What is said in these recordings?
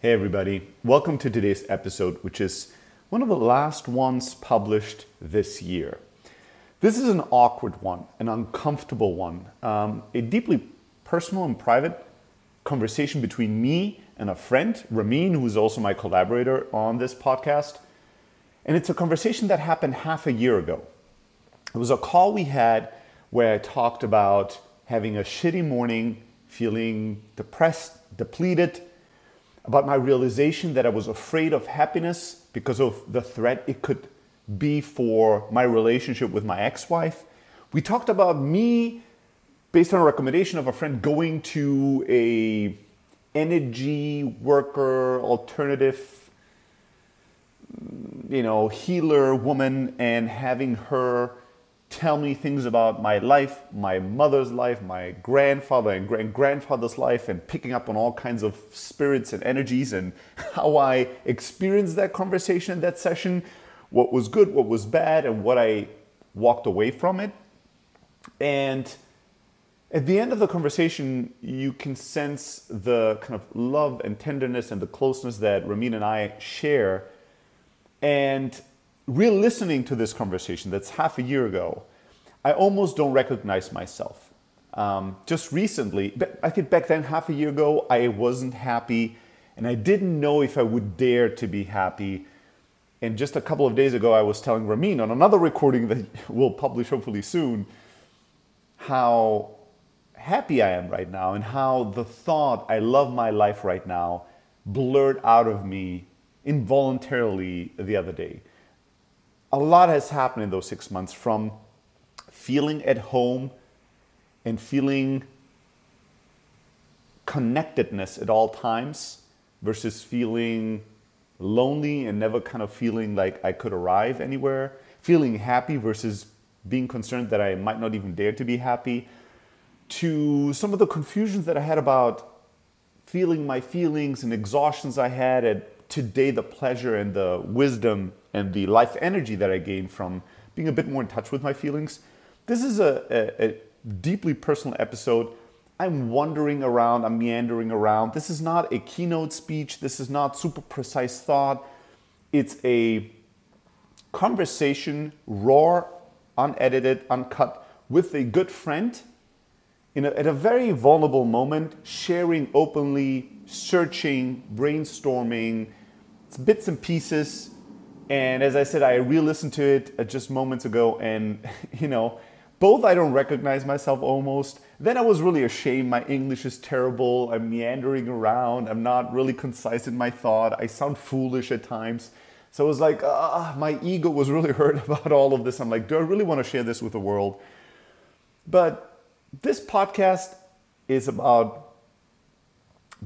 Hey, everybody. Welcome to today's episode, which is one of the last ones published this year. This is an awkward one, an uncomfortable one, um, a deeply personal and private conversation between me and a friend, Ramin, who's also my collaborator on this podcast. And it's a conversation that happened half a year ago. It was a call we had where I talked about having a shitty morning, feeling depressed, depleted, about my realization that I was afraid of happiness because of the threat it could be for my relationship with my ex wife. We talked about me, based on a recommendation of a friend, going to a energy worker alternative you know healer woman and having her tell me things about my life, my mother's life, my grandfather and grand grandfather's life, and picking up on all kinds of spirits and energies and how I experienced that conversation, that session, what was good, what was bad, and what I walked away from it. And at the end of the conversation, you can sense the kind of love and tenderness and the closeness that Ramin and I share. And re listening to this conversation that's half a year ago, I almost don't recognize myself. Um, just recently, I think back then, half a year ago, I wasn't happy and I didn't know if I would dare to be happy. And just a couple of days ago, I was telling Ramin on another recording that we'll publish hopefully soon how happy I am right now and how the thought I love my life right now blurred out of me involuntarily the other day a lot has happened in those six months from feeling at home and feeling connectedness at all times versus feeling lonely and never kind of feeling like I could arrive anywhere, feeling happy versus being concerned that I might not even dare to be happy, to some of the confusions that I had about feeling my feelings and exhaustions I had at today, the pleasure and the wisdom and the life energy that I gain from being a bit more in touch with my feelings. This is a, a, a deeply personal episode. I'm wandering around, I'm meandering around. This is not a keynote speech, this is not super precise thought. It's a conversation, raw, unedited, uncut, with a good friend a, at a very vulnerable moment, sharing openly, searching, brainstorming, it's bits and pieces and as I said, I re-listened to it uh, just moments ago, and you know, both I don't recognize myself almost. Then I was really ashamed. My English is terrible. I'm meandering around. I'm not really concise in my thought. I sound foolish at times. So it was like, uh, my ego was really hurt about all of this. I'm like, do I really want to share this with the world? But this podcast is about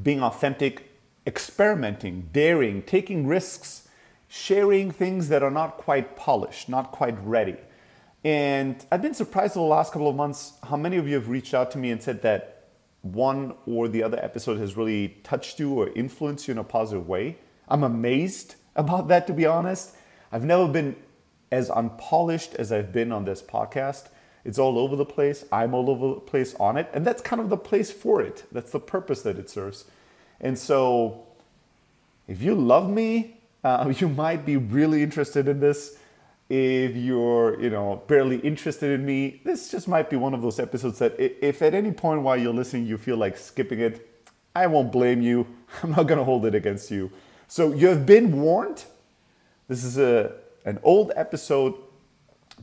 being authentic, experimenting, daring, taking risks sharing things that are not quite polished, not quite ready. And I've been surprised in the last couple of months how many of you have reached out to me and said that one or the other episode has really touched you or influenced you in a positive way. I'm amazed about that, to be honest. I've never been as unpolished as I've been on this podcast. It's all over the place. I'm all over the place on it. And that's kind of the place for it. That's the purpose that it serves. And so, if you love me, uh, you might be really interested in this. If you're, you know, barely interested in me, this just might be one of those episodes that if at any point while you're listening you feel like skipping it, I won't blame you. I'm not to hold it against you. So you have been warned. This is a an old episode,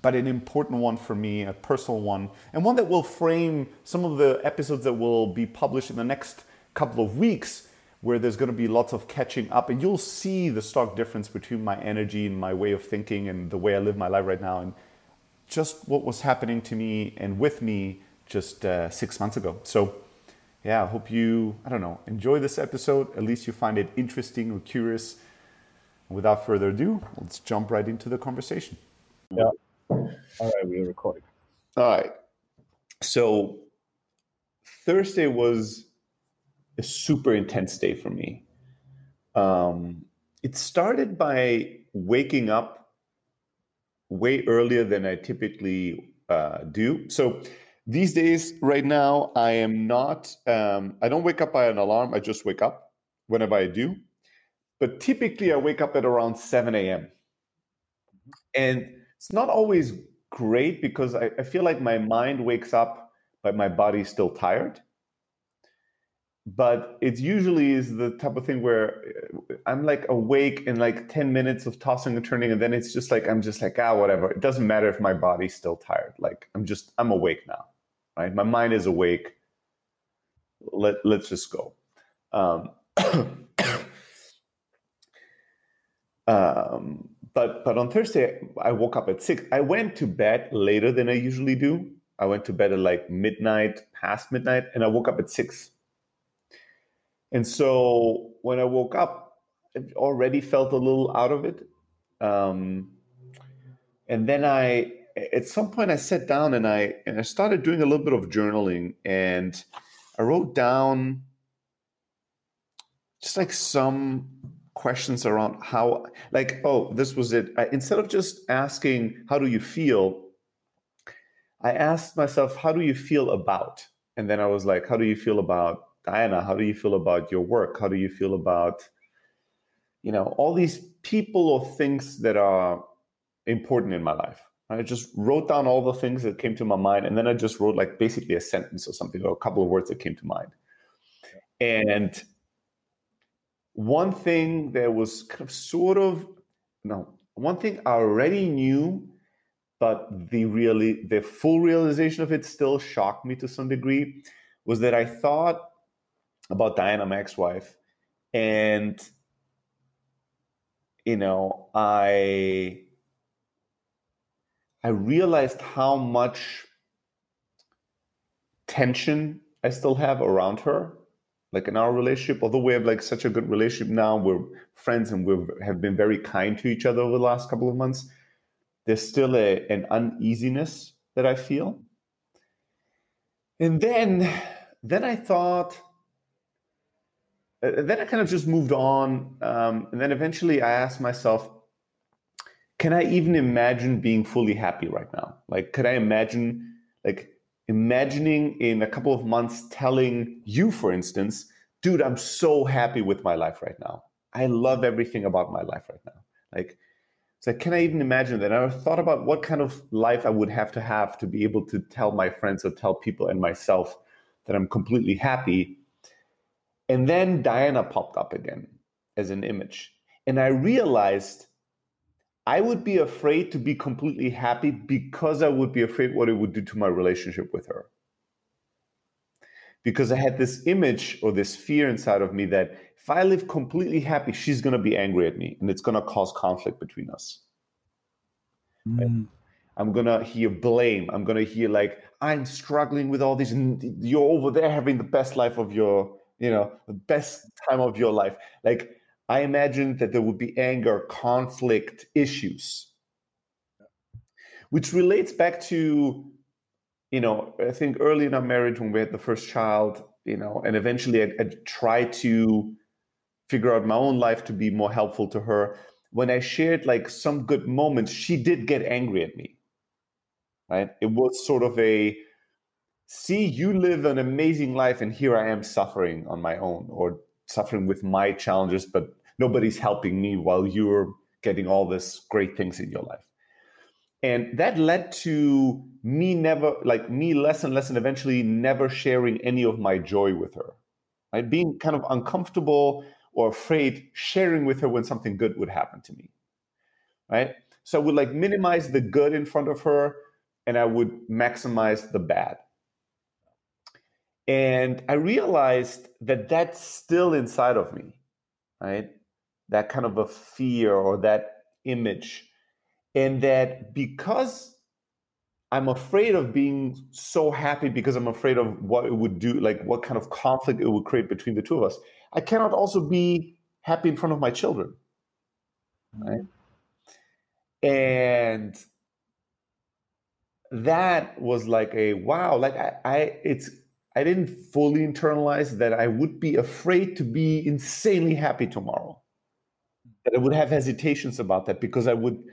but an important one for me, a personal one, and one that will frame some of the episodes that will be published in the next couple of weeks where there's going to be lots of catching up and you'll see the stark difference between my energy and my way of thinking and the way I live my life right now and just what was happening to me and with me just uh, six months ago. So, yeah, I hope you, I don't know, enjoy this episode. At least you find it interesting or curious. Without further ado, let's jump right into the conversation. Yeah. All right, we are recording. All right. So, Thursday was a super intense day for me. Um, it started by waking up way earlier than I typically uh, do. So these days, right now, I am not, um, I don't wake up by an alarm. I just wake up whenever I do. but typically I wake up at around 7 a.m. And it's not always great because I, I feel like my mind wakes up, but my body's still tired but it usually is the type of thing where uh, I'm like awake in like 10 minutes of tossing and turning, and then it's just like I'm just like, ah, whatever. It doesn't matter if my body's still tired. Like I'm just I'm awake now. Right? My mind is awake. Let let's just go. Um, um, but but on Thursday I woke up at six. I went to bed later than I usually do. I went to bed at like midnight, past midnight, and I woke up at six and so when I woke up, I already felt a little out of it. Um, and then I, at some point, I sat down and I and I started doing a little bit of journaling, and I wrote down just like some questions around how, like, oh, this was it. I, instead of just asking, "How do you feel?" I asked myself, "How do you feel about?" And then I was like, "How do you feel about Diana, how do you feel about your work? How do you feel about, you know, all these people or things that are important in my life? I just wrote down all the things that came to my mind, and then I just wrote like basically a sentence or something, or a couple of words that came to mind. And one thing that was kind of sort of no, one thing I already knew, but the really the full realization of it still shocked me to some degree, was that I thought about Diana, my ex-wife, and you know, I I realized how much tension I still have around her, like in our relationship. Although we have like such a good relationship now, we're friends and we have been very kind to each other over the last couple of months. There's still a, an uneasiness that I feel. And then, then I thought, uh, then I kind of just moved on. Um, and then eventually I asked myself, can I even imagine being fully happy right now? Like, could I imagine, like, imagining in a couple of months telling you, for instance, dude, I'm so happy with my life right now. I love everything about my life right now. Like, so can I even imagine that? I thought about what kind of life I would have to have to be able to tell my friends or tell people and myself that I'm completely happy and then Diana popped up again as an image. And I realized I would be afraid to be completely happy because I would be afraid what it would do to my relationship with her. Because I had this image or this fear inside of me that if I live completely happy, she's going to be angry at me and it's going to cause conflict between us. Mm. I'm going to hear blame. I'm going to hear, like, I'm struggling with all this, and you're over there having the best life of your you know the best time of your life. Like i imagine that there would be anger conflict issues. Which relates back to you know i think early in our marriage when we had the first child you know and eventually i, I tried to figure out my own life to be more helpful to her. When i shared like some good moments she did get angry at me. Right? It was sort of a see you live an amazing life and here i am suffering on my own or suffering with my challenges but nobody's helping me while you're getting all this great things in your life. And that led to me never like me less and less and eventually never sharing any of my joy with her. Right? Being kind of uncomfortable or afraid sharing with her when something good would happen to me. Right? So i would like minimize the good in front of her and i would maximize the bad and I realized that that's still inside of me, right? That kind of a fear or that image. And that because I'm afraid of being so happy because I'm afraid of what it would do, like what kind of conflict it would create between the two of us, I cannot also be happy in front of my children. Mm-hmm. Right. And that was like a wow, like I, I it's I didn't fully internalize that I would be afraid to be insanely happy tomorrow. That I would have hesitations about that because I would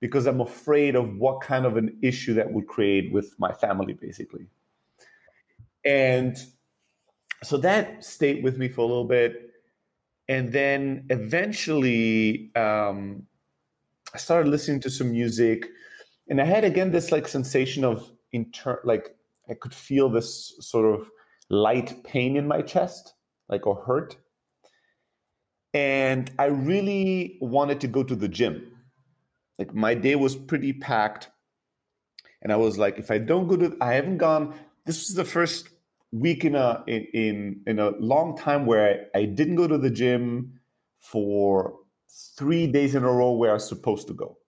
because I'm afraid of what kind of an issue that would create with my family, basically. And so that stayed with me for a little bit. and then eventually um, I started listening to some music, and I had again this like sensation of inter like I could feel this sort of light pain in my chest, like or hurt. And I really wanted to go to the gym. Like my day was pretty packed. And I was like, if I don't go to, I haven't gone. This is the first week in a in in, in a long time where I, I didn't go to the gym for three days in a row where I was supposed to go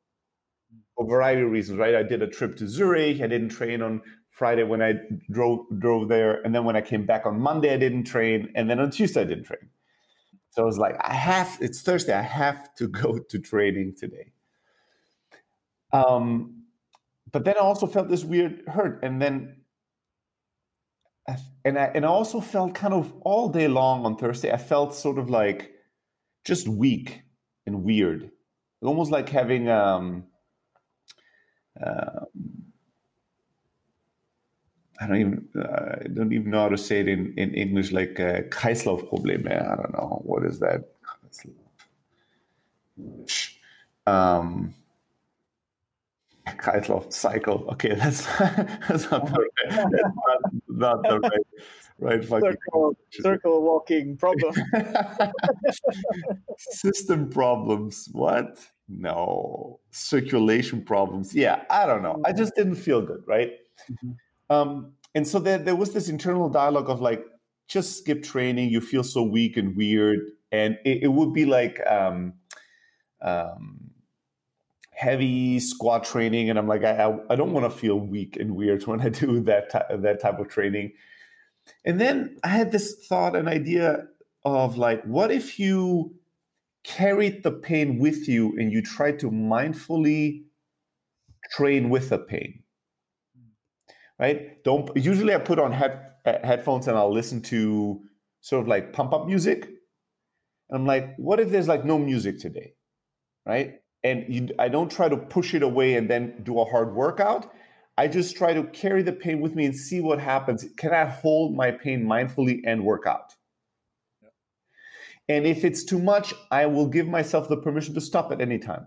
for a variety of reasons, right? I did a trip to Zurich. I didn't train on Friday when I drove drove there, and then when I came back on Monday, I didn't train, and then on Tuesday I didn't train. So I was like, I have. It's Thursday. I have to go to training today. Um, but then I also felt this weird hurt, and then, and I and I also felt kind of all day long on Thursday. I felt sort of like just weak and weird, almost like having um, um I don't even I don't even know how to say it in, in English like uh, Kreislaufprobleme. I don't know what is that. Um, Kreislauf cycle. Okay, that's that's not the right, that's not, not the right right circle, circle walking problem. System problems. What? No. Circulation problems. Yeah, I don't know. I just didn't feel good, right? Mm-hmm. Um, and so there, there was this internal dialogue of like, just skip training. You feel so weak and weird. And it, it would be like um, um, heavy squat training. And I'm like, I, I don't want to feel weak and weird when I do that, that type of training. And then I had this thought, an idea of like, what if you carried the pain with you and you tried to mindfully train with the pain? Right? Don't usually I put on head, uh, headphones and I'll listen to sort of like pump up music. And I'm like, what if there's like no music today, right? And you, I don't try to push it away and then do a hard workout. I just try to carry the pain with me and see what happens. Can I hold my pain mindfully and work out? And if it's too much, I will give myself the permission to stop at any time.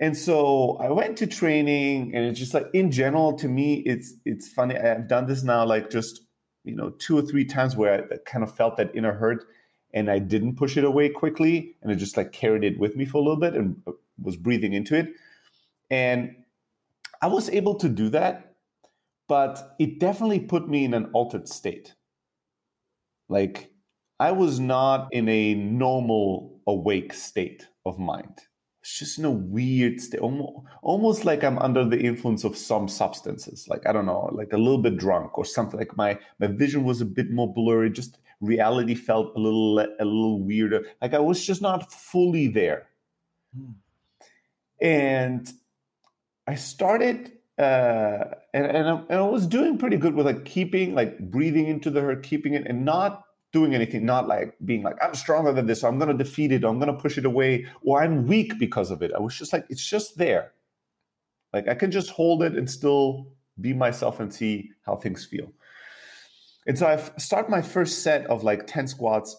And so I went to training, and it's just like in general to me, it's it's funny. I've done this now like just you know two or three times where I kind of felt that inner hurt, and I didn't push it away quickly, and it just like carried it with me for a little bit and uh, was breathing into it, and I was able to do that, but it definitely put me in an altered state. Like I was not in a normal awake state of mind it's just in a weird state, almost, almost like I'm under the influence of some substances. Like I don't know, like a little bit drunk or something. Like my my vision was a bit more blurry. Just reality felt a little a little weirder. Like I was just not fully there. Hmm. And I started, uh, and and I, and I was doing pretty good with like keeping like breathing into the hurt, keeping it, and not doing anything, not like being like, I'm stronger than this, I'm going to defeat it, I'm going to push it away, or I'm weak because of it. I was just like, it's just there. Like I can just hold it and still be myself and see how things feel. And so I start my first set of like 10 squats,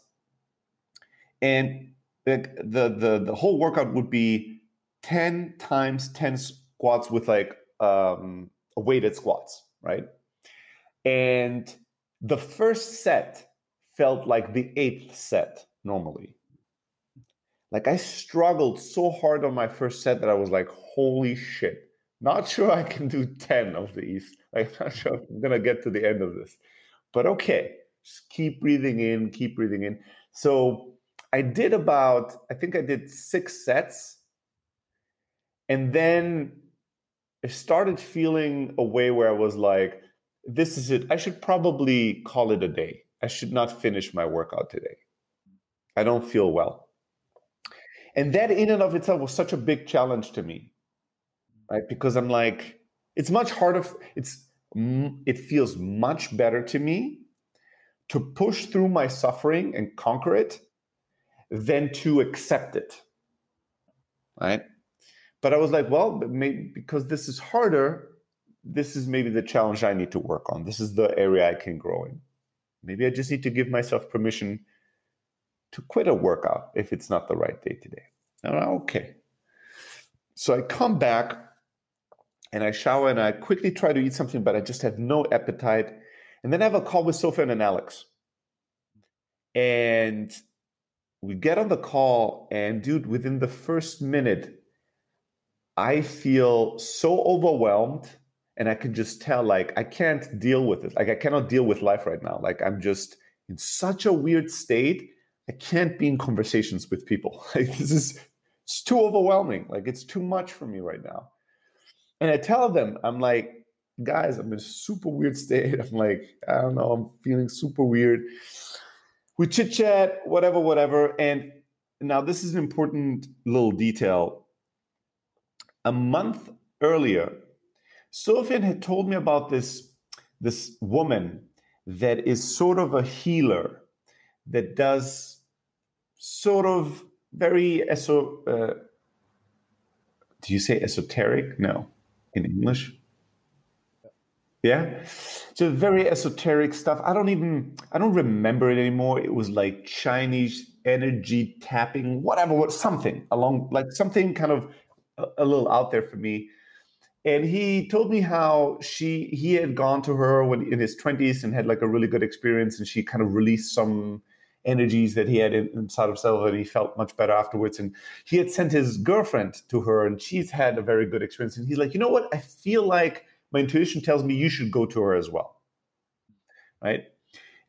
and like the the the whole workout would be 10 times 10 squats with like um weighted squats, right? And the first set felt like the eighth set normally. Like I struggled so hard on my first set that I was like, holy shit. Not sure I can do 10 of these. Like, not sure I'm to get to the end of this. But okay, just keep breathing in, keep breathing in. So I did about, I think I did six sets. And then I started feeling a way where I was like, this is it. I should probably call it a day. I should not finish my workout today. I don't feel well. And that in and of itself was such a big challenge to me, right? Because I'm like, it's much harder. It's it feels much better to me to push through my suffering and conquer it than to accept it, right? But I was like, well, maybe because this is harder, this is maybe the challenge I need to work on. This is the area I can grow in. Maybe I just need to give myself permission to quit a workout if it's not the right day today. I'm like, okay. So I come back and I shower and I quickly try to eat something, but I just have no appetite. And then I have a call with Sophia and Alex. And we get on the call, and dude, within the first minute, I feel so overwhelmed and I can just tell like I can't deal with it. Like I cannot deal with life right now. Like I'm just in such a weird state. I can't be in conversations with people. Like this is it's too overwhelming. Like it's too much for me right now. And I tell them, I'm like, guys, I'm in a super weird state. I'm like, I don't know, I'm feeling super weird. We chit chat, whatever, whatever. And now this is an important little detail. A month earlier, Sofian had told me about this, this woman that is sort of a healer that does sort of very eso. Uh, do you say esoteric? No, in English. Yeah, so very esoteric stuff. I don't even I don't remember it anymore. It was like Chinese energy tapping, whatever, what something along like something kind of a, a little out there for me and he told me how she he had gone to her when in his 20s and had like a really good experience and she kind of released some energies that he had inside of himself and he felt much better afterwards. And he had sent his girlfriend to her and she's had a very good experience. And he's like you know what? I feel like my intuition tells me you should go to her as well. Right?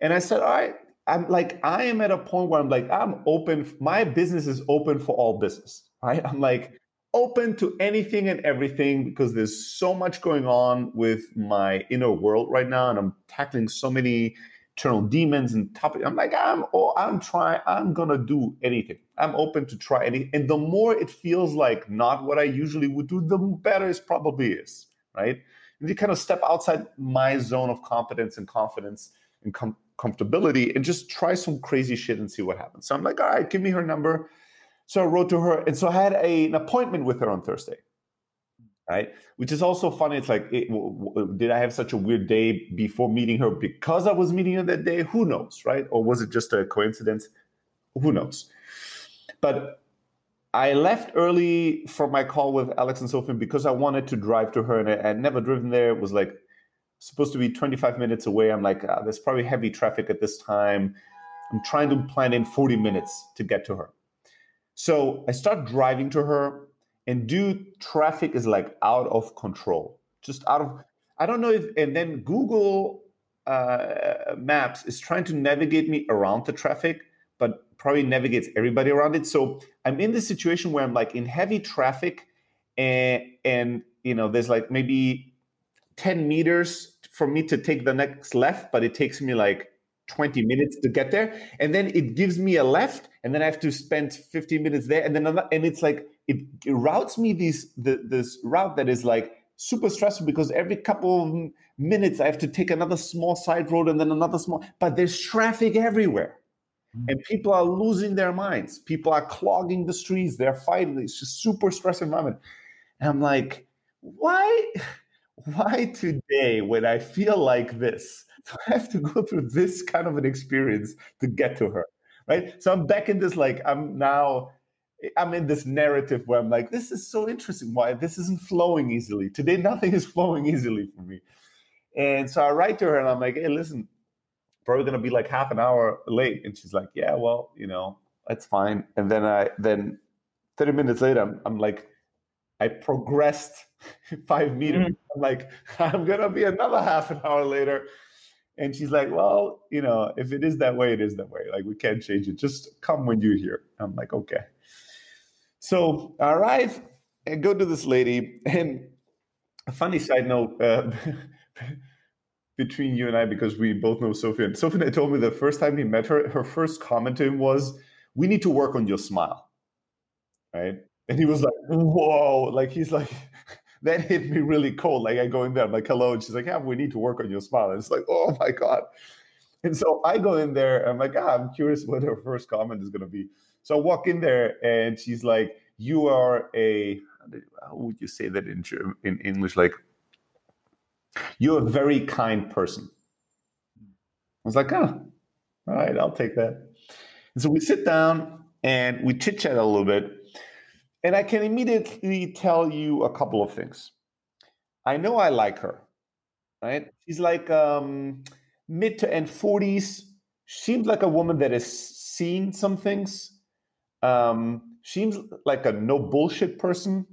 And i said all right. I'm like i am at a point where i'm like i'm open my business is open for all business. Right? I'm like open to anything and everything because there's so much going on with my inner world right now and i'm tackling so many internal demons and topics i'm like i'm oh i'm trying i'm gonna do anything. I'm open to try any and the more it feels like not what i usually would do the better it probably is right? And you kind of step outside my zone of competence and confidence and com- comfortability and just try some crazy shit and see what happens. So i'm like all right give me her number so I wrote to her, and so I had a, an appointment with her on Thursday, right? Which is also funny. It's like, it, w- w- did I have such a weird day before meeting her because I was meeting her that day? Who knows, right? Or was it just a coincidence? Who knows? But I left early from my call with Alex and Sophie because I wanted to drive to her, and I had never driven there. It was like supposed to be 25 minutes away. I'm like, ah, there's probably heavy traffic at this time. I'm trying to plan in 40 minutes to get to her. So I start driving to her, and dude, traffic is like out of control. Just out of, I don't know if, and then Google uh, Maps is trying to navigate me around the traffic, but probably navigates everybody around it. So I'm in this situation where I'm like in heavy traffic, and and you know, there's like maybe 10 meters for me to take the next left, but it takes me like 20 minutes to get there and then it gives me a left and then i have to spend 15 minutes there and then another, and it's like it, it routes me these the, this route that is like super stressful because every couple of minutes i have to take another small side road and then another small but there's traffic everywhere. Mm-hmm. and people are losing their minds. People are clogging the streets. They're fighting. It's just super stressful environment. And i'm like why why today when i feel like this so I have to go through this kind of an experience to get to her, right? So I'm back in this like I'm now I'm in this narrative where I'm like, this is so interesting. Why this isn't flowing easily today? Nothing is flowing easily for me. And so I write to her and I'm like, hey, listen, probably gonna be like half an hour late. And she's like, yeah, well, you know, that's fine. And then I then 30 minutes later, I'm, I'm like, I progressed five meters. Mm-hmm. I'm like, I'm gonna be another half an hour later. And she's like, well, you know, if it is that way, it is that way. Like, we can't change it. Just come when you're here. I'm like, okay. So I arrive and go to this lady. And a funny side note uh, between you and I, because we both know Sophia. And Sophia told me the first time he met her, her first comment to him was, we need to work on your smile. Right. And he was like, whoa. Like, he's like, that hit me really cold. Like I go in there, I'm like, hello. And she's like, yeah, we need to work on your smile. And it's like, oh my God. And so I go in there, I'm like, ah, I'm curious what her first comment is going to be. So I walk in there and she's like, you are a, how would you say that in, German, in English? Like, you're a very kind person. I was like, ah, all right, I'll take that. And so we sit down and we chit chat a little bit. And I can immediately tell you a couple of things. I know I like her, right? She's like um, mid to end 40s. Seems like a woman that has seen some things. Um, seems like a no bullshit person,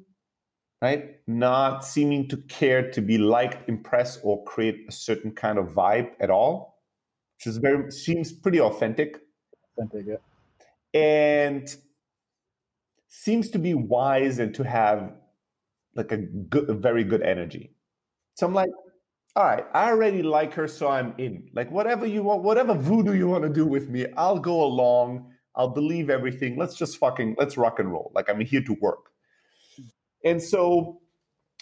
right? Not seeming to care to be liked, impressed, or create a certain kind of vibe at all. Which is very seems pretty authentic. Authentic, yeah. And seems to be wise and to have like a good, a very good energy. So I'm like, all right, I already like her, so I'm in. Like whatever you want, whatever voodoo you want to do with me, I'll go along. I'll believe everything. Let's just fucking let's rock and roll. Like I'm here to work. And so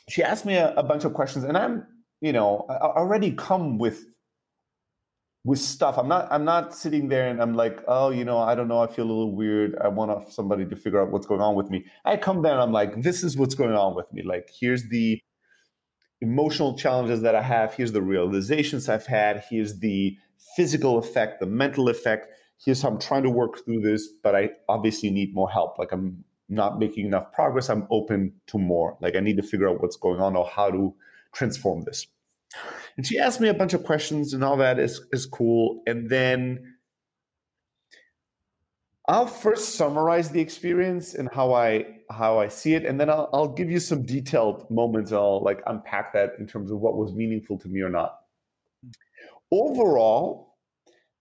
she asked me a, a bunch of questions, and I'm, you know, I already come with with stuff. I'm not I'm not sitting there and I'm like, oh, you know, I don't know, I feel a little weird. I want somebody to figure out what's going on with me. I come there and I'm like, this is what's going on with me. Like, here's the emotional challenges that I have. Here's the realizations I've had. Here's the physical effect, the mental effect. Here's how I'm trying to work through this, but I obviously need more help. Like I'm not making enough progress. I'm open to more. Like I need to figure out what's going on or how to transform this. And she asked me a bunch of questions, and all that is is cool. And then I'll first summarize the experience and how I how I see it, and then I'll, I'll give you some detailed moments. I'll like unpack that in terms of what was meaningful to me or not. Overall,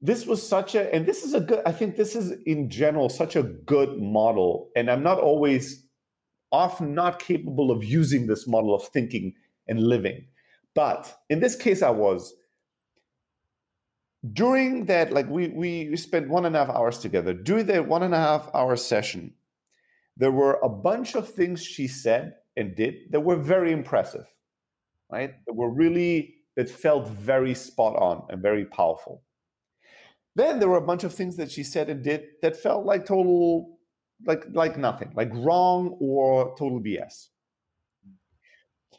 this was such a, and this is a good. I think this is in general such a good model, and I'm not always often not capable of using this model of thinking and living but in this case, I was. During that, like we we spent one and a half hours together. During that one and a half hour session, there were a bunch of things she said and did that were very impressive, right? That were really that felt very spot on and very powerful. Then there were a bunch of things that she said and did that felt like total, like like nothing, like wrong or total BS.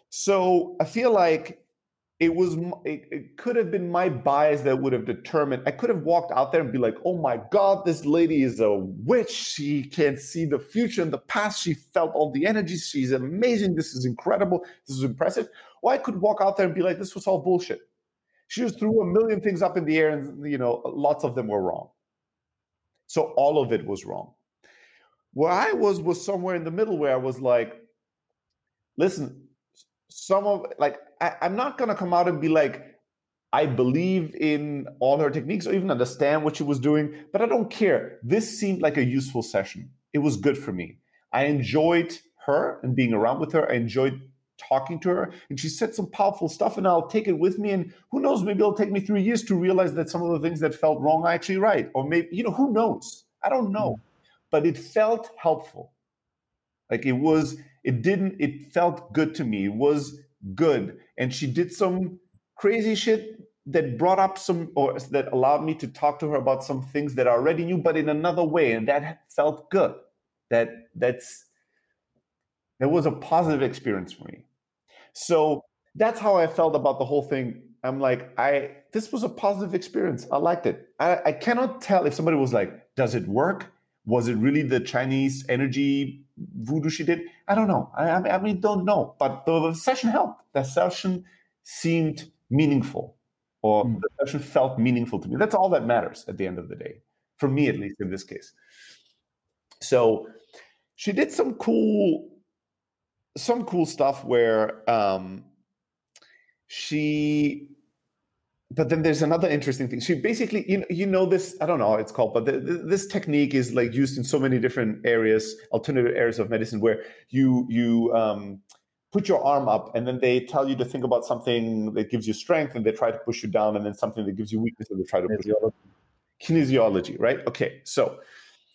So I feel like it was it, it, could have been my bias that would have determined i could have walked out there and be like oh my god this lady is a witch. She can see the future and the past. She felt all the energy. She's amazing. This is incredible. This is impressive. Or i could walk out there and be like this was all bullshit. She just threw a million things up in the air and you know lots of them were wrong. So all of it was wrong. Where i was was somewhere in the middle where i was like listen some of like I, I'm not going to come out and be like, I believe in all her techniques or even understand what she was doing, but I don't care. This seemed like a useful session. It was good for me. I enjoyed her and being around with her. I enjoyed talking to her, and she said some powerful stuff, and I'll take it with me. And who knows, maybe it'll take me three years to realize that some of the things that felt wrong are actually right. Or maybe, you know, who knows? I don't know. Mm. But it felt helpful. Like it was, it didn't, it felt good to me. It was good. And she did some crazy shit that brought up some or that allowed me to talk to her about some things that I already knew, but in another way. And that felt good. That that's that was a positive experience for me. So that's how I felt about the whole thing. I'm like, I this was a positive experience. I liked it. I, I cannot tell if somebody was like, does it work? Was it really the Chinese energy voodoo she did? I don't know. I, I mean, don't know. But the, session helped. The session seemed meaningful, or mm. the session felt meaningful to me. That's all that matters at the end of the day, for me at least in this case. So she did some cool, some cool stuff where um, she but then there's another interesting thing. She basically, you know, you know this. I don't know how it's called, but the, the, this technique is like used in so many different areas, alternative areas of medicine, where you you um, put your arm up, and then they tell you to think about something that gives you strength, and they try to push you down, and then something that gives you weakness, and they try to push you Kinesiology, right? Okay, so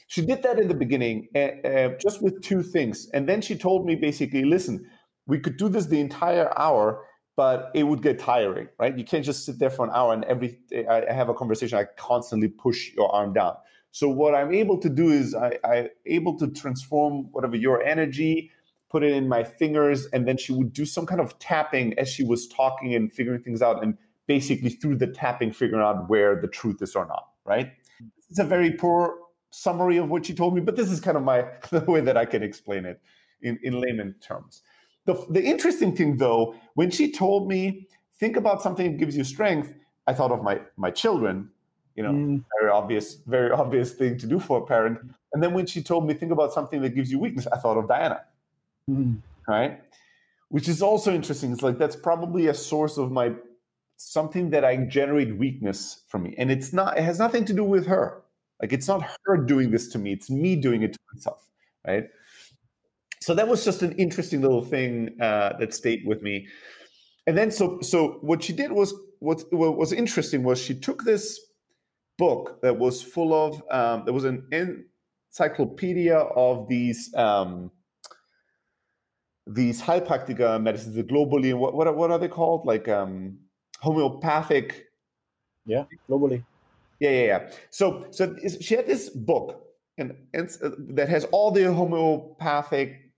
she did that in the beginning, uh, uh, just with two things, and then she told me basically, listen, we could do this the entire hour but it would get tiring, right? You can't just sit there for an hour and every I have a conversation, I constantly push your arm down. So what I'm able to do is I, I'm able to transform whatever your energy, put it in my fingers, and then she would do some kind of tapping as she was talking and figuring things out, and basically through the tapping, figuring out where the truth is or not, right? It's a very poor summary of what she told me, but this is kind of my the way that I can explain it in, in layman terms. The, the interesting thing though, when she told me, think about something that gives you strength, I thought of my my children, you know, Mm. very obvious, very obvious thing to do for a parent. And then when she told me, think about something that gives you weakness, I thought of Diana, Mm. right? Which is also interesting. It's like that's probably a source of my something that I generate weakness from me. And it's not, it has nothing to do with her. Like it's not her doing this to me, it's me doing it to myself, right? So that was just an interesting little thing uh, that stayed with me. And then so so what she did was what, what was interesting was she took this book that was full of um, there was an encyclopedia of these um, these Heilpraktiker medicines, the Globuli and what what are, what are they called? Like um, homeopathic Yeah, Globuli. yeah, yeah, yeah. So, so she had this book, and, and uh, that has all the homeopathic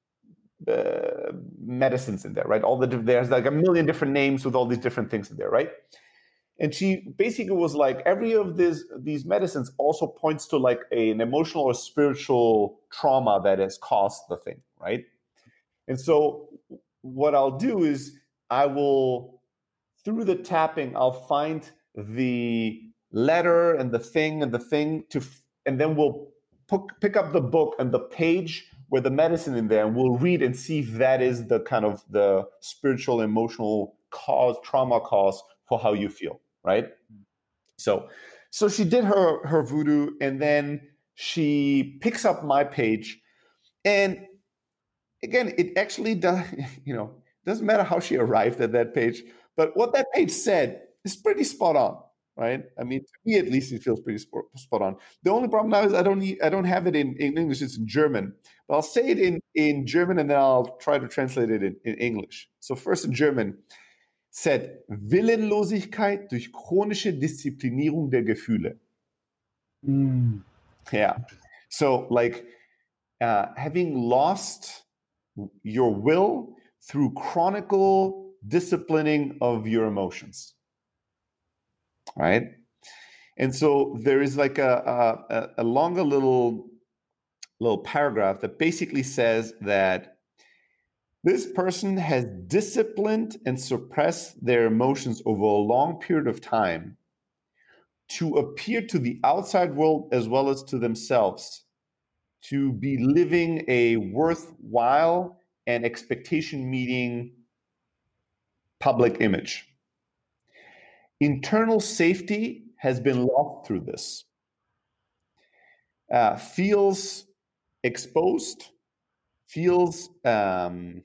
uh, medicines in there, right? All the there's like a million different names with all these different things in there, right? And she basically was like, every of these these medicines also points to like a, an emotional or spiritual trauma that has caused the thing, right? And so, what I'll do is I will through the tapping, I'll find the letter and the thing and the thing to, and then we'll pick, pick up the book and the page where the medicine in there, and we'll read and see if that is the kind of the spiritual, emotional cause, trauma cause for how you feel, right? So, so she did her her voodoo, and then she picks up my page, and again, it actually does. You know, doesn't matter how she arrived at that page, but what that page said is pretty spot on, right? I mean, to me at least, it feels pretty spot, spot on. The only problem now is I don't need, I don't have it in, in English; it's in German. But I'll say it in in German, and then I'll try to translate it in, in English. So first in German. said Willenlosigkeit durch chronische Disziplinierung der Gefühle. Mm. Yeah. So, like uh, having lost your will through chronicle disciplining of your emotions. Right. And so there is like a, a, a longer little little paragraph that basically says that this person has disciplined and suppressed their emotions over a long period of time to appear to the outside world as well as to themselves to be living a worthwhile and expectation meeting public image. Internal safety has been lost through this. Uh, feels exposed, feels um,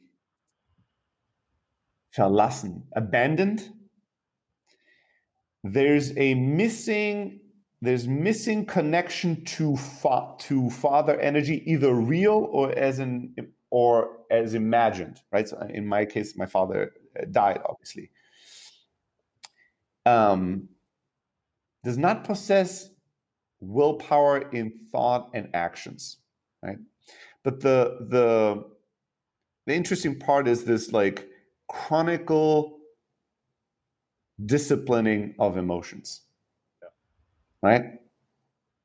verlassen, abandoned. There's a missing there's missing connection to fa- to father energy, either real or as an or as imagined. Right. So in my case, my father uh, died, obviously. Um, does not possess willpower in thought and actions. Right. But the the the interesting part is this like chronicle disciplining of emotions. Right?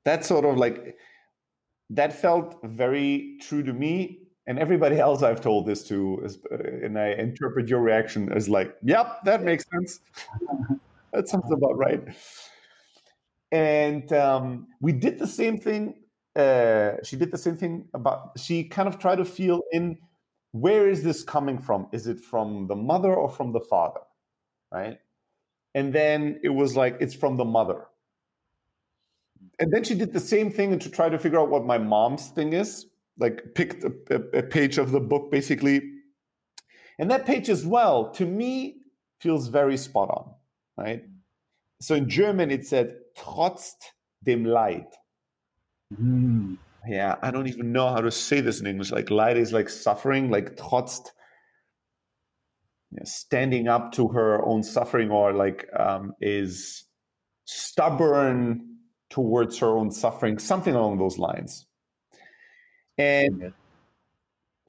That's sort of like that felt very true to me and everybody else i've told this to is, uh, and i interpret your reaction as like yep that makes sense. That sounds about right. And um, we did the same thing uh, she did the same thing about she kind of tried to feel in where is this coming from? Is it from the mother or from the father? Right? And then it was like it's from the mother. And then she did the same thing to try to figure out what my mom's thing is like picked a, a, page of the book basically. And that page as well to me feels very spot on right? So in german it said trotz dem leid Mm. yeah i don't even know how to say this in english like leid is like suffering like trotz you know, standing up to her own suffering or like um, is stubborn towards her own suffering something along those lines and Yeah.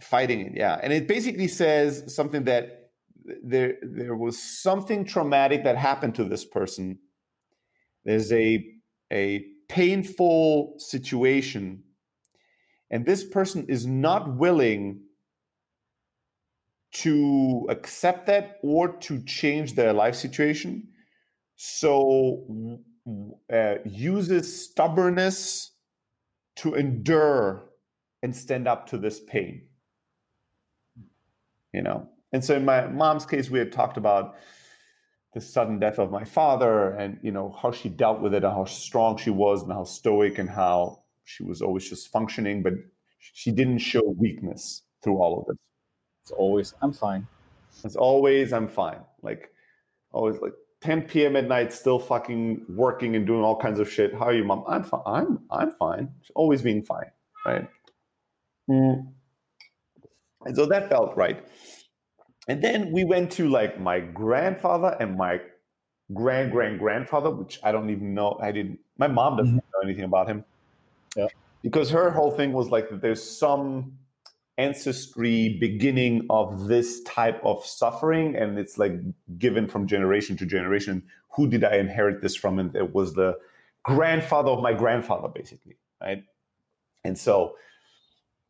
fighting it yeah and it basically says something that there there was something traumatic that happened to this person there's a a painful situation. And this person is not willing to accept that or to change their life situation. So uh, uses stubbornness to endure and stand up to this pain. You know? And so in my mom's case we had talked about the sudden death of my father and you know how she dealt with it and how strong she was and how stoic and how she was always just functioning but she didn't show weakness through all of this. It's always, I'm fine. as always i'm fine. Like always like 10 p.m at night still fucking working and doing all kinds of shit. How are you mom? I'm fine i'm i'm fine. She's always being fine right? Mm. and so that felt right and then we went to like my grandfather and my grand grand grandfather which i don't even know i didn't my mom doesn't mm-hmm. know anything about him. Yeah. because her whole thing was like that there's some ancestry beginning of this type of suffering and it's like given from generation to generation. Who did i inherit this from? And it was the grandfather of my grandfather basically right? And so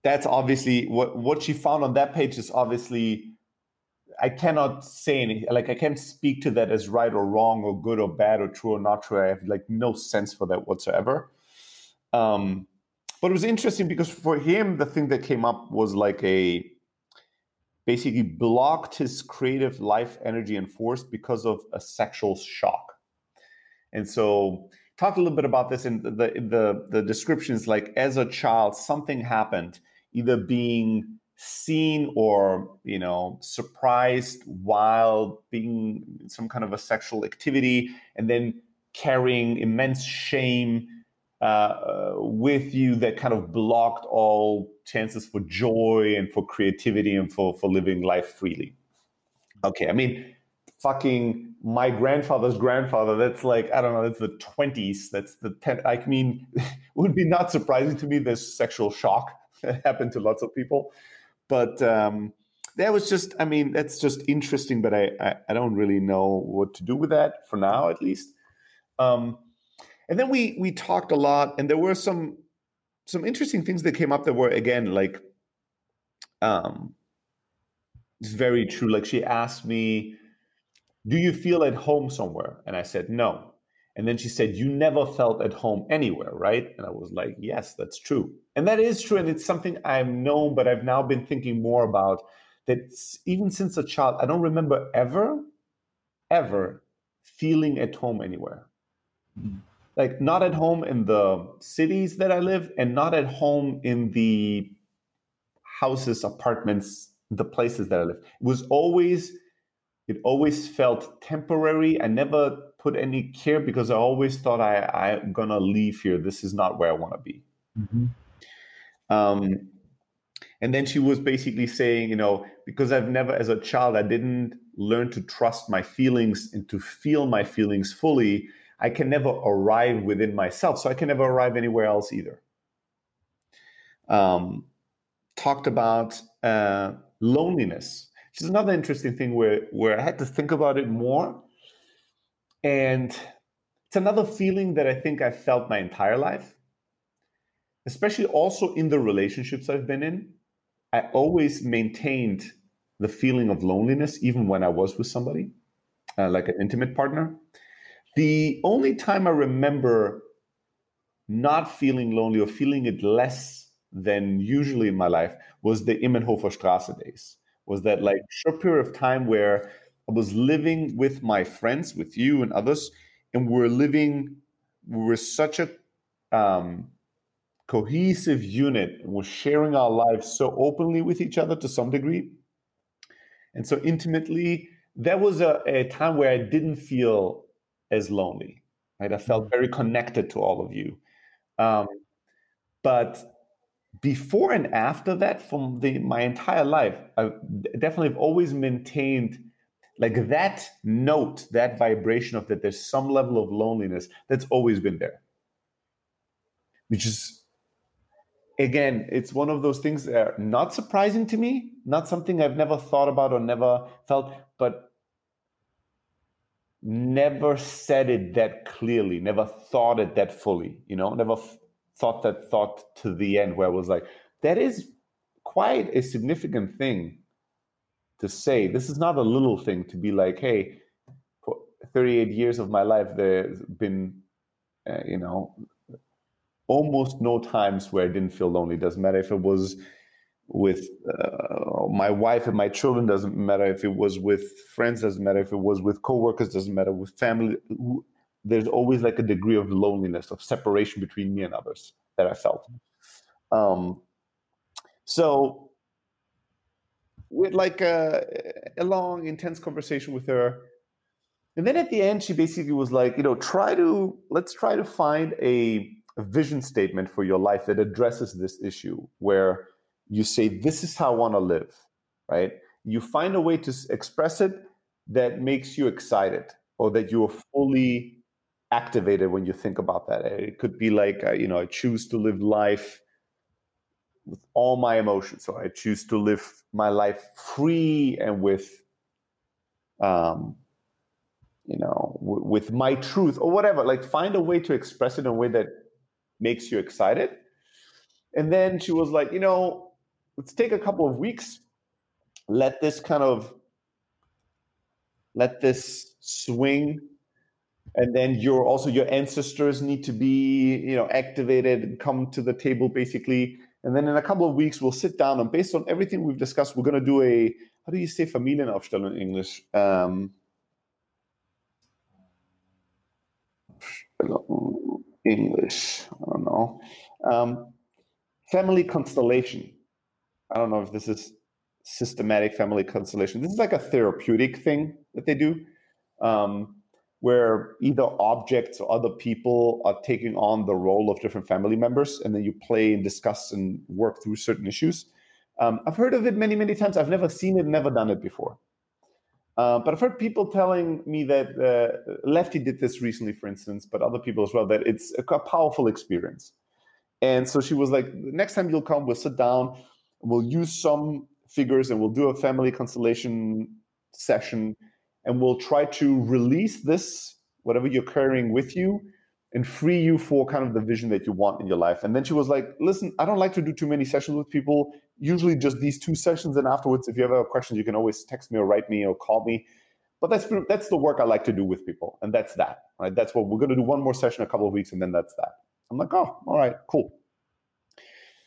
that's obviously what what she found on that page is obviously i cannot say anything like i can't speak to that as right or wrong or good or bad or true or not true. I have like no sense for that whatsoever. Um but it was interesting because for him the thing that came up was like a basically blocked his creative life energy and force because of a sexual shock. And so talk a little bit about this in the the the descriptions like as a child something happened either being seen or you know surprised while being some kind of a sexual activity and then carrying immense shame uh, uh, with you that kind of blocked all chances for joy and for creativity and for for living life freely. Okay i mean fucking my grandfather's grandfather that's like i don't know that's the 20s that's the 10 i mean it would be not surprising to me this sexual shock that happened to lots of people but um that was just i mean that's just interesting but I, I i don't really know what to do with that for now at least. Um and then we we talked a lot and there were some some interesting things that came up that were again like um it's very true. Like she asked me do you feel at home somewhere? And i said no and then she said you never felt at home anywhere right? And i was like yes that's true. And that is true and it's something i've known but i've now been thinking more about that even since a child i don't remember ever ever feeling at home anywhere. Mhm. like not at home in the cities that i live and not at home in the houses apartments the places that i live. It was always it always felt temporary. I never put any care because i always thought i i'm gonna leave here. This is not where i want to be. Mhm. um, and then she was basically saying you know because i've never as a child i didn't learn to trust my feelings and to feel my feelings fully i can never arrive within myself. So i can never arrive anywhere else either. Um, talked about uh, loneliness which is another interesting thing where where i had to think about it more and it's another feeling that i think I've felt my entire life especially also in the relationships I've been in, I always maintained the feeling of loneliness, even when I was with somebody, uh, like an intimate partner. The only time I remember not feeling lonely or feeling it less than usually in my life was the Immenhofer Straße days. Was that like short period of time where I was living with my friends, with you and others, and we're living, we were such a um, cohesive unit we're sharing our lives so openly with each other to some degree. And so intimately that was a, a time where i didn't feel as lonely right? I felt very connected to all of you. Um, but before and after that from the my entire life i definitely have always maintained like that note that vibration of that there's some level of loneliness that's always been there. Which is again, it's one of those things that are not surprising to me, not something I've never thought about or never felt, but never said it that clearly, never thought it that fully, you know, never f- thought that thought to the end where I was like, that is quite a significant thing to say. This is not a little thing to be like, hey, for 38 years of my life, there's been, uh, you know, almost no times where I didn't feel lonely. Doesn't matter if it was with uh, my wife and my children doesn't matter if it was with friends doesn't matter if it was with coworkers doesn't matter with family there's always like a degree of loneliness of separation between me and others that i felt um, so with like a, a long intense conversation with her and then at the end she basically was like you know try to let's try to find a, a vision statement for your life that addresses this issue where you say, This is how I want to live, right? You find a way to express it that makes you excited or that you are fully activated when you think about that. It could be like, uh, you know, I choose to live life with all my emotions, So I choose to live my life free and with, um, you know, w- with my truth or whatever. Like, find a way to express it in a way that makes you excited. And then she was like, you know, let's take a couple of weeks let this kind of let this swing and then your also your ancestors need to be you know activated and come to the table basically and then in a couple of weeks we'll sit down and based on everything we've discussed we're going to do a how do you say familienaufstellung in english? Um, english i don't know. Um, family constellation. I don't know if this is systematic family constellation. This is like a therapeutic thing that they do, um, where either objects or other people are taking on the role of different family members, and then you play and discuss and work through certain issues. Um, I've heard of it many, many times. I've never seen it, never done it before. Uh, but I've heard people telling me that uh, Lefty did this recently, for instance, but other people as well, that it's a, a powerful experience. And so she was like, next time you'll come, we'll sit down, we'll use some figures and we'll do a family constellation session and we'll try to release this whatever you're carrying with you and free you for kind of the vision that you want in your life. And then she was like listen i don't like to do too many sessions with people. Usually just these two sessions and afterwards if you ever have questions you can always text me or write me or call me. But that's that's the work i like to do with people and that's that right? That's what we're going to do one more session a couple of weeks and then that's that. I'm like oh all right cool.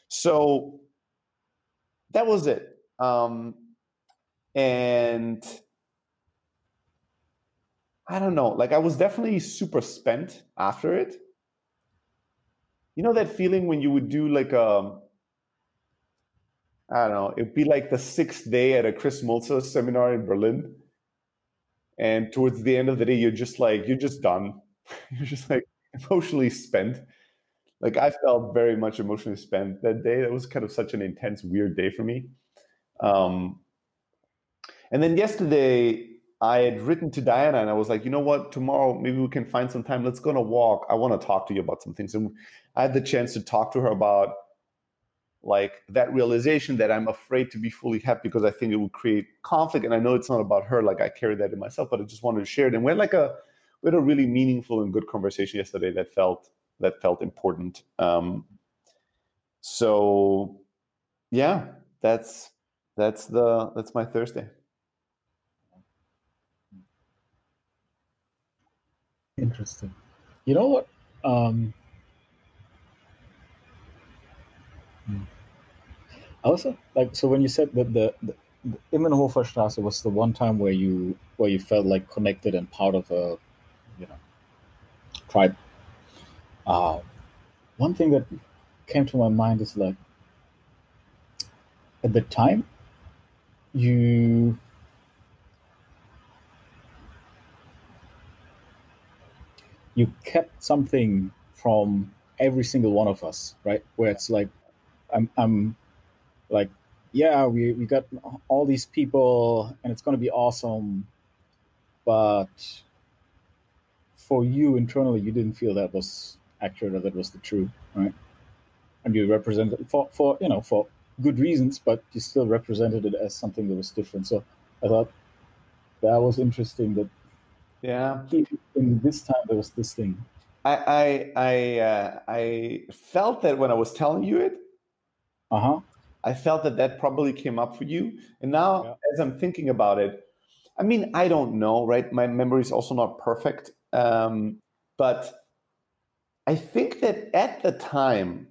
So that was it. Um, and I don't know, like I was definitely super spent after it. You know that feeling when you would do like a, um, I don't know, it'd be like the sixth day at a Chris Mulzer seminar in Berlin. And towards the end of the day, you're just like, you're just done. you're just like emotionally spent like I felt very much emotionally spent that day. That was kind of such an intense, weird day for me. Um, and then yesterday, I had written to Diana and I was like, you know what, tomorrow maybe we can find some time. Let's go on a walk. I want to talk to you about some things. And I had the chance to talk to her about like that realization that I'm afraid to be fully happy because I think it would create conflict. And I know it's not about her, like I carry that in myself, but I just wanted to share it. And we had like a we had a really meaningful and good conversation yesterday that felt that felt important. Um, so yeah, that's that's the that's my Thursday. Interesting. You know what? Um, hmm. also like so when you said that the, the, Immenhofer was the one time where you where you felt like connected and part of a you know tribe uh, one thing that came to my mind is like at the time you you kept something from every single one of us right where it's like i'm i'm like yeah we we got all these people and it's going to be awesome but for you internally you didn't feel that was accurate or that was the true, right? And you represented for for you know for good reasons, but you still represented it as something that was different. So I thought that was interesting that Yeah. In this time, there was this thing. I I I, uh, I felt that when I was telling you it. Uh huh. I felt that that probably came up for you, and now Yeah. as I'm thinking about it, I mean I don't know, right? My memory is also not perfect, um, but I think that at the time,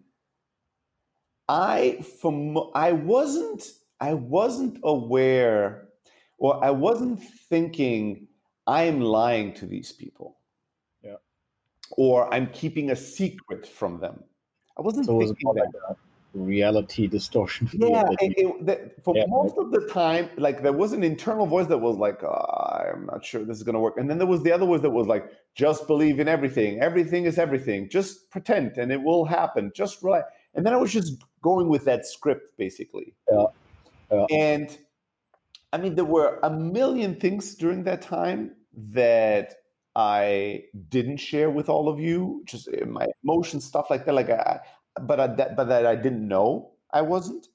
I from I wasn't I wasn't aware, or I wasn't thinking I am lying to these people, Yeah. or I'm keeping a secret from them. I wasn't So it was thinking that like reality distortion. yeah it, it, that, for Yeah. most of the time like there was an internal voice that was like "Ah, i'm not sure this is going to work and then there was the other voice that was like just believe in everything everything is everything just pretend and it will happen just right and then i was just going with that script basically Yeah. Yeah. and i mean there were a million things during that time that i didn't share with all of you just uh, my emotions stuff like that like i but I, that but that i didn't know i wasn't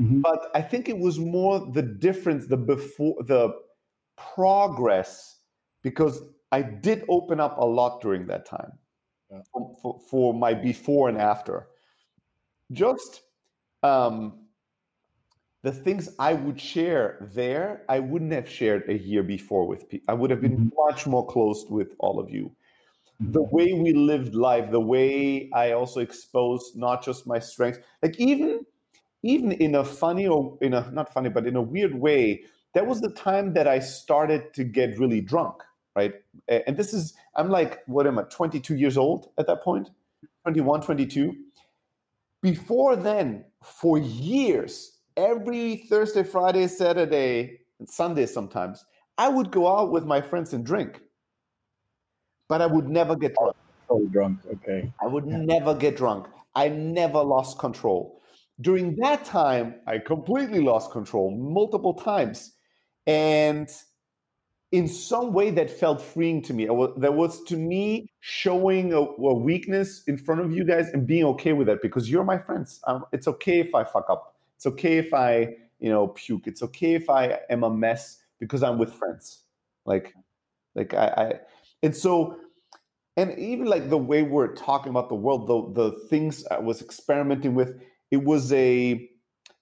Mhm. but I think it was more the difference, the before, the progress, because I did open up a lot during that time Yeah. for, for, for my before and after. Just um, the things I would share there, I wouldn't have shared a year before with people. I would have been mm-hmm. much more close with all of you. The mm-hmm. way we lived life, the way I also exposed not just my strengths, like even even in a funny or in a not funny but in a weird way that was the time that i started to get really drunk right and this is i'm like what am i 22 years old at that point 21 22 before then for years every thursday friday saturday and sunday sometimes i would go out with my friends and drink but i would never get drunk Totally drunk. Okay. I would never get drunk. I never lost control. During that time, I completely lost control multiple times. And in some way, that felt freeing to me. Was, that was to me showing a, a weakness in front of you guys and being okay with it because you're my friends. Um, it's okay if I fuck up. It's okay if I, you know, puke. It's okay if I am a mess because I'm with friends. Like, like I, I and so and even like the way we're talking about the world the the things i was experimenting with it was a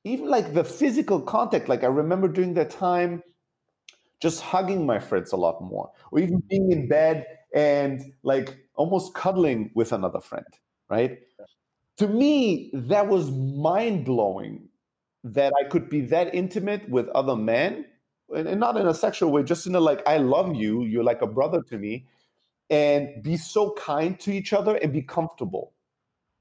even like the physical contact like i remember during that time just hugging my friends a lot more or even mm-hmm. being in bed and like almost cuddling with another friend right to me that was mind-blowing that i could be that intimate with other men and, and not in a sexual way just in a like i love you you're like a brother to me and be so kind to each other and be comfortable.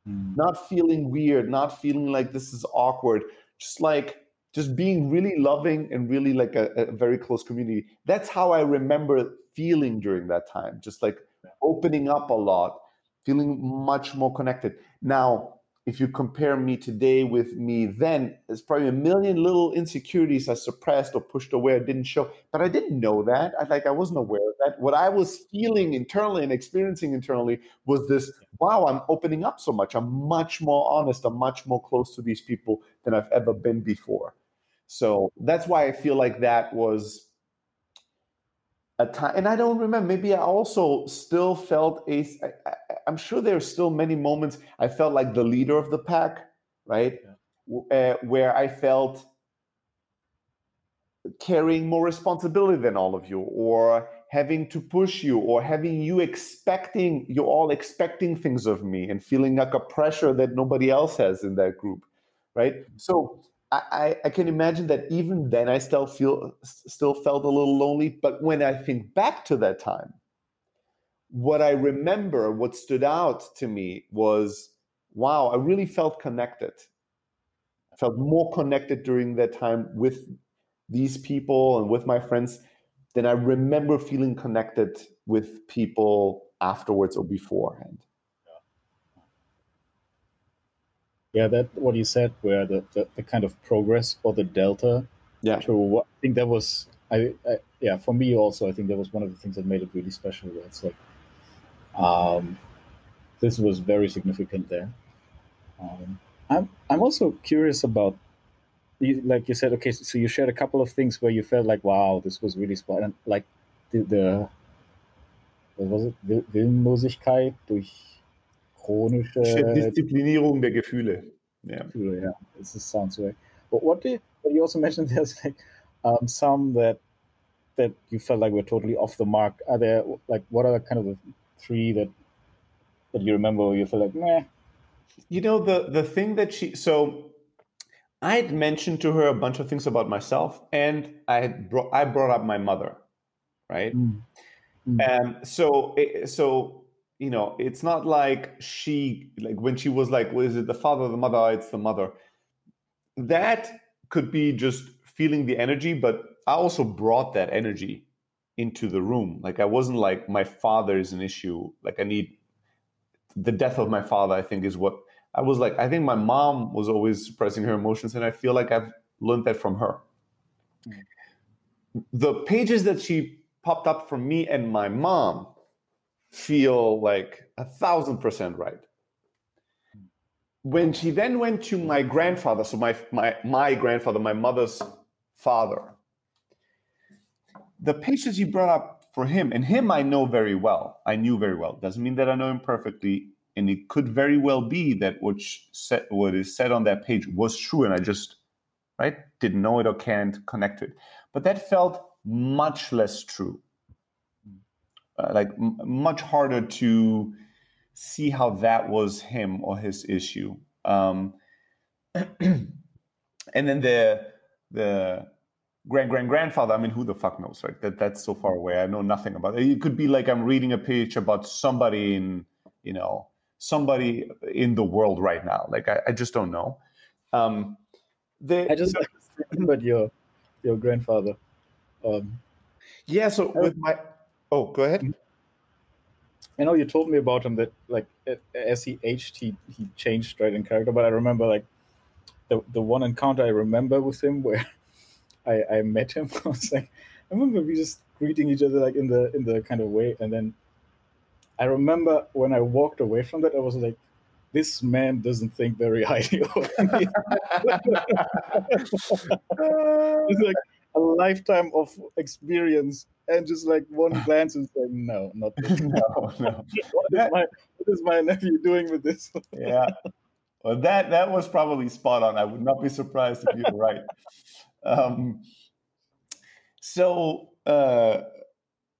Mm. not feeling weird not feeling like this is awkward just like just being really loving and really like a, a very close community. That's how i remember feeling during that time just like opening up a lot feeling much more connected. Now if you compare me today with me then there's probably a million little insecurities i suppressed or pushed away or didn't show. But i didn't know that. I like i wasn't aware of that. What i was feeling internally and experiencing internally was this wow i'm opening up so much. I'm much more honest. I'm much more close to these people than i've ever been before. So that's why i feel like that was a time and i don't remember maybe i also still felt a I, i'm sure there are still many moments i felt like the leader of the pack right? W- uh, where i felt carrying more responsibility than all of you or having to push you or having you expecting you're all expecting things of me and feeling like a pressure that nobody else has in that group right? So I, I, can imagine that even then I still feel still felt a little lonely. But when I think back to that time, what I remember, what stood out to me was, wow, I really felt connected. I felt more connected during that time with these people and with my friends than I remember feeling connected with people afterwards or beforehand. Yeah, that what you said, where the, the, the kind of progress or the delta Yeah. to what I think that was I, I yeah for me also I think that was one of the things that made it really special. Where it's like, um, this was very significant there. Um, I'm I'm also curious about, you, like you said, okay, so you shared a couple of things where you felt like, wow, this was really spot, and like the, the was was it? Will- Willenlosigkeit durch chronische Disziplinierung der Gefühle. Yeah. Gefühle, yeah. This is, sounds right. But what did but you also mentioned there's like um, some that that you felt like were totally off the mark. Are there like what are kind of the three that that you remember where you feel like meh? You know the the thing that she so I'd mentioned to her a bunch of things about myself, and I had brought I brought up my mother, right? Mm. And so it- so you know it's not like she like when she was like, well, is it the father or the mother? Oh, It's the mother. That could be just feeling the energy, but I also brought that energy into the room. Like I wasn't like my father is an issue. Like I need the death of my father. I think is what I was like. I think my mom was always suppressing her emotions, and I feel like I've learned that from her. Hmm. The pages that she popped up from me and my mom feel like a thousand percent right. When she then went to my grandfather, so my my my grandfather, my mother's father, the pages you brought up for him, and him I know very well. I knew very well. Doesn't mean that I know him perfectly, and it could very well be that what said, what is said on that page was true, and I just right didn't know it or can't connect to it. But that felt much less true, uh, like m- much harder to see how that was him or his issue. Um, and then the the grand grand grandfather. I mean, who the fuck knows, right? That that's so far away. I know nothing about it. It could be like I'm reading a page about somebody in you know somebody in the world right now. Like I, I just don't know. Um, the, I just remembered your your grandfather. Um, yeah. So with my oh, go ahead. Mm-hmm. I know you told me about him that like as he aged, he he changed right in character. But I remember like the the one encounter I remember with him where I I met him. I was like, I remember we just greeting each other like in the in the kind of way, and then I remember when I walked away from that, I was like. This man doesn't think very highly of me. it's like a lifetime of experience, and just like one glance and say, "No, not this. no, no. what, is my, what is my nephew doing with this? yeah. Well, that that was probably spot on. I would not be surprised if you were right. Um, so, uh,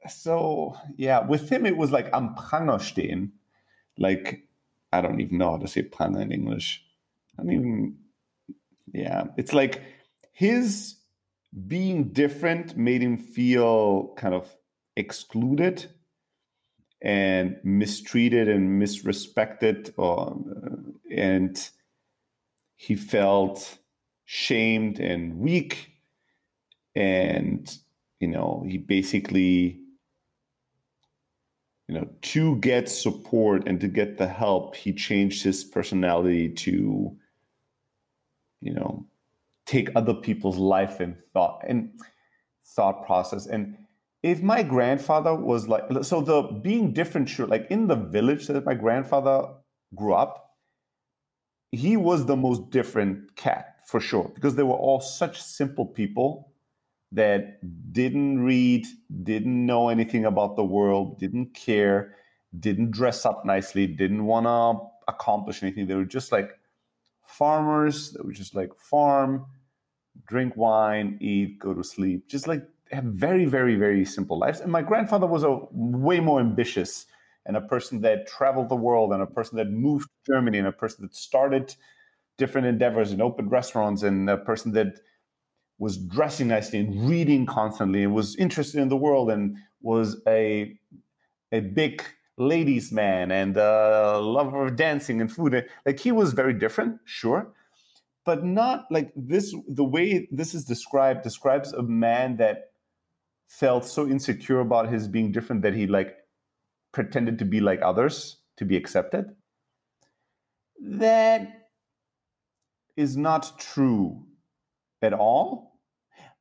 so yeah, with him it was like am Pranger stehen. Like I don't even know how to say Pranger in English. I don't even. Yeah, it's like his being different made him feel kind of excluded and mistreated and misrespected uh, and he felt shamed and weak. And you know he basically you know to get support and to get the help he changed his personality to you know take other people's life and thought and thought process. And if my grandfather was like so the being different sure like in the village that my grandfather grew up he was the most different cat for sure because they were all such simple people that didn't read didn't know anything about the world didn't care didn't dress up nicely didn't want to accomplish anything. They were just like farmers that were just like farm drink wine eat go to sleep just like have very, very, very simple lives. And my grandfather was a way more ambitious and a person that traveled the world and a person that moved to Germany and a person that started different endeavors and opened restaurants and a person that was dressing nicely and reading constantly and was interested in the world and was a a big ladies man and uh, a lover of dancing and food. Like he was very different, sure, but not like this. The way this is described describes a man that felt so insecure about his being different that he like pretended to be like others to be accepted that is not true at all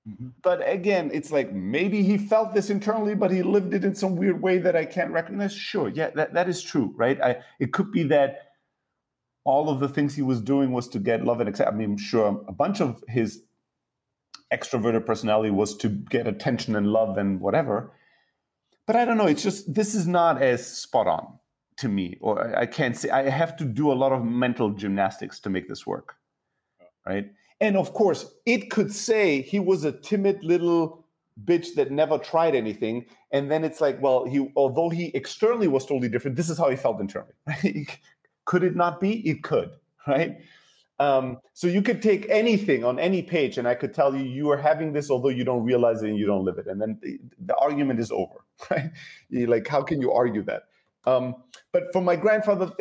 Mm-hmm. but again it's like maybe he felt this internally but he lived it in some weird way that i can't recognize sure yeah that, that is true right I, it could be that all of the things he was doing was to get love and accept i mean I'm sure a bunch of his extroverted personality was to get attention and love and whatever but I don't know. It's just this is not as spot on to me, or I can't say. I have to do a lot of mental gymnastics to make this work, right? And of course, it could say he was a timid little bitch that never tried anything, and then it's like, well, he although he externally was totally different, this is how he felt internally. Could it not be? It could, right? Um, so you could take anything on any page, and I could tell you you are having this, although you don't realize it and you don't live it, and then the, the argument is over, right? You're like, how can you argue that? Um, but for my grandfather,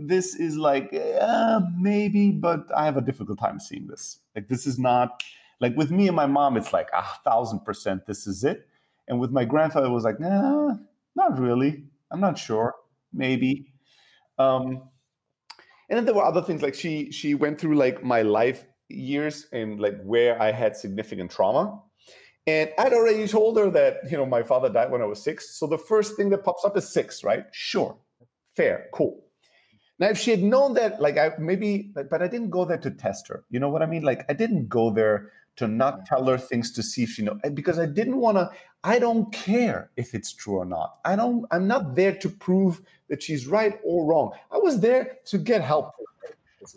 this is like uh, maybe, but I have a difficult time seeing this. Like this is not like with me and my mom. It's like a thousand percent. This is it. And with my grandfather, it was like, nah, not really. I'm not sure. Maybe. Um, and then there were other things like she she went through like my life years and like where I had significant trauma. And I'd already told her that, you know, my father died when I was six. So the first thing that pops up is six, right? Sure. Fair. Cool. Now, if she had known that, like, I maybe, but I didn't go there to test her. You know what I mean? Like, I didn't go there to not tell her things to see if she know eh, because I didn't want to. I don't care if it's true or not. I don't. I'm not there to prove that she's right or wrong. I was there to get help,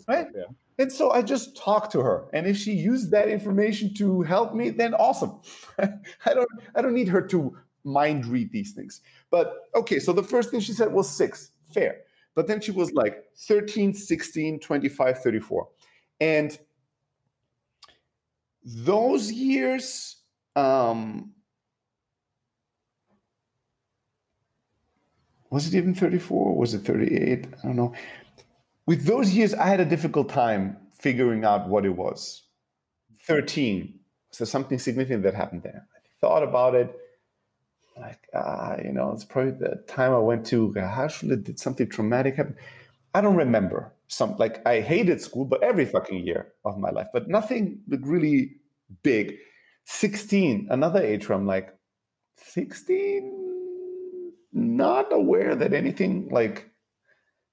right? Yeah. And so I just talked to her, and if she used that information to help me, then awesome. I don't. I don't need her to mind read these things. But okay, so the first thing she said was six, fair. But then she was like 13, 16, 25, 34. And those years um was it even 34 was it 38 i don't know. With those years i had a difficult time figuring out what it was. 13 So something significant that happened there. I thought about it like ah you know it's probably the time i went to Gaashula, did something traumatic happen i don't remember some like I hated school, but every fucking year of my life, but nothing really big. 16, another age where I'm like, 16, not aware that anything like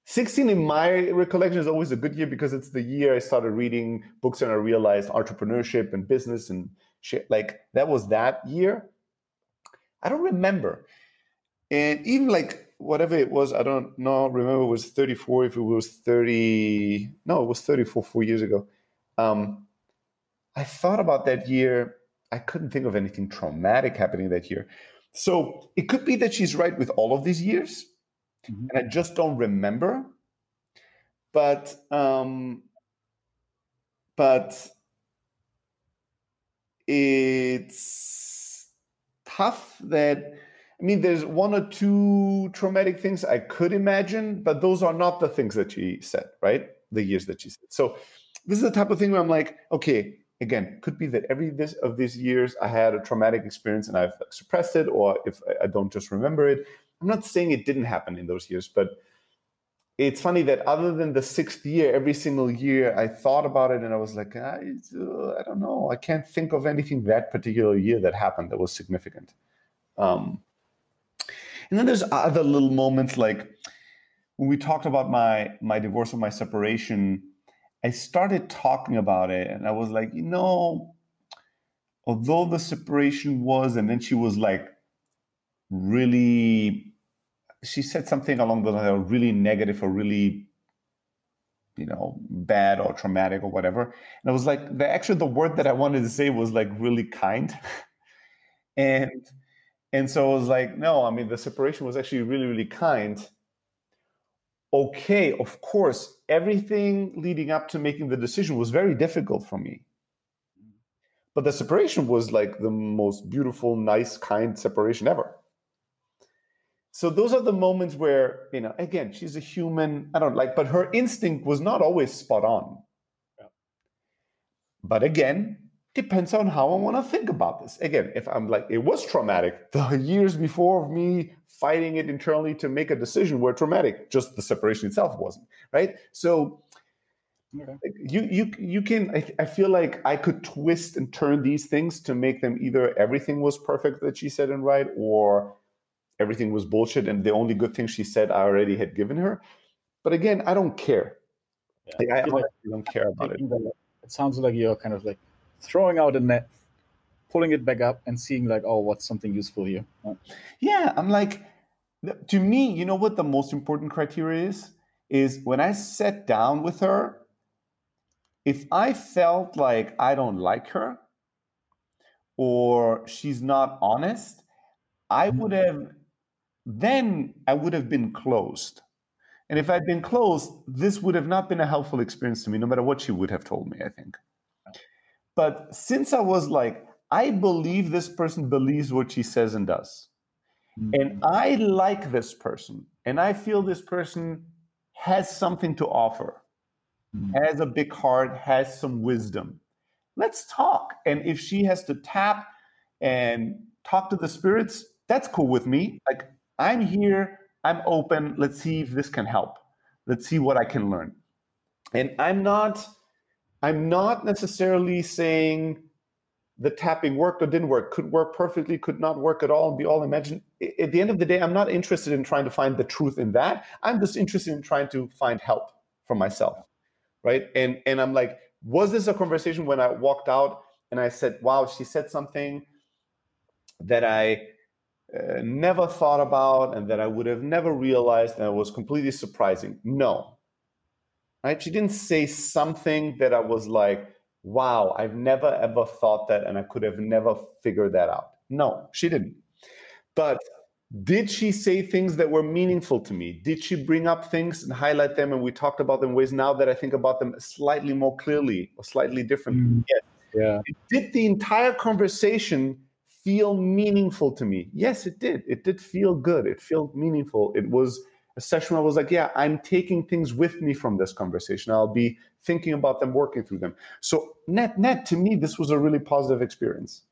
16 in my recollection is always a good year because it's the year I started reading books and I realized entrepreneurship and business and shit. Like that was that year. I don't remember. And even like whatever it was, I don't know, remember it was 34, if it was 30, no, it was 34 four years ago. Um, I thought about that year. I couldn't think of anything traumatic happening that year. So it could be that she's right with all of these years, mm-hmm. and I just don't remember. But um, but it's tough that I mean, there's one or two traumatic things I could imagine, but those are not the things that she said, right? The years that she said. So this is the type of thing where I'm like, okay, again, could be that every this of these years I had a traumatic experience and I've suppressed it, or if I don't just remember it. I'm not saying it didn't happen in those years, but it's funny that other than the sixth year, every single year I thought about it and I was like, I, I don't know. I can't think of anything that particular year that happened that was significant. Um, and then there's other little moments like when we talked about my my divorce or my separation, I started talking about it and I was like, you know, although the separation was, and then she was like really she said something along the lines of really negative or really you know bad or traumatic or whatever and i was like the actually the word that i wanted to say was like really kind and and so I was like, no, I mean, the separation was actually really, really kind. Okay, of course, everything leading up to making the decision was very difficult for me. But the separation was like the most beautiful, nice, kind separation ever. So those are the moments where, you know, again, she's a human. I don't like, but her instinct was not always spot on. Yeah. But again, depends on how I want to think about this. Again, if I'm like, it was traumatic, the years before of me fighting it internally to make a decision were traumatic, just the separation itself wasn't, right? So okay. you you you can I, I feel like I could twist and turn these things to make them either everything was perfect that she said and right, or everything was bullshit and the only good thing she said I already had given her. But again, I don't care. Yeah. Like, I, I, don't care about it. It sounds like you're kind of like throwing out a net pulling it back up and seeing like, oh, what's something useful here? Yeah, I'm like, to me, you know what the most important criteria is? Is when I sat down with her, if I felt like I don't like her or she's not honest, I mm-hmm. would have, then I would have been closed. And if I'd been closed, this would have not been a helpful experience to me, no matter what she would have told me, I think. But since I was like, I believe this person believes what she says and does. Mm-hmm. And I like this person, and I feel this person has something to offer, mm-hmm. has a big heart, has some wisdom. Let's talk. And if she has to tap and talk to the spirits, that's cool with me. Like, I'm here, I'm open. Let's see if this can help. Let's see what I can learn. And I'm not I'm not necessarily saying the tapping worked or didn't work, could work perfectly, could not work at all, and be all imagined. At the end of the day, I'm not interested in trying to find the truth in that. I'm just interested in trying to find help for myself, right? And and I'm like, was this a conversation when I walked out and I said, "Wow, she said something that I uh, never thought about and that I would have never realized, and it was completely surprising." No, right? She didn't say something that I was like wow, I've never ever thought that and I could have never figured that out. No, she didn't. But did she say things that were meaningful to me? Did she bring up things and highlight them? And we talked about them ways now that I think about them slightly more clearly or slightly differently. Mm. Yes. Yeah. Did the entire conversation feel meaningful to me? Yes, it did. It did feel good. It felt meaningful. It was a session where I was like, yeah, I'm taking things with me from this conversation. I'll be thinking about them, working through them. So net net to me, this was a really positive experience.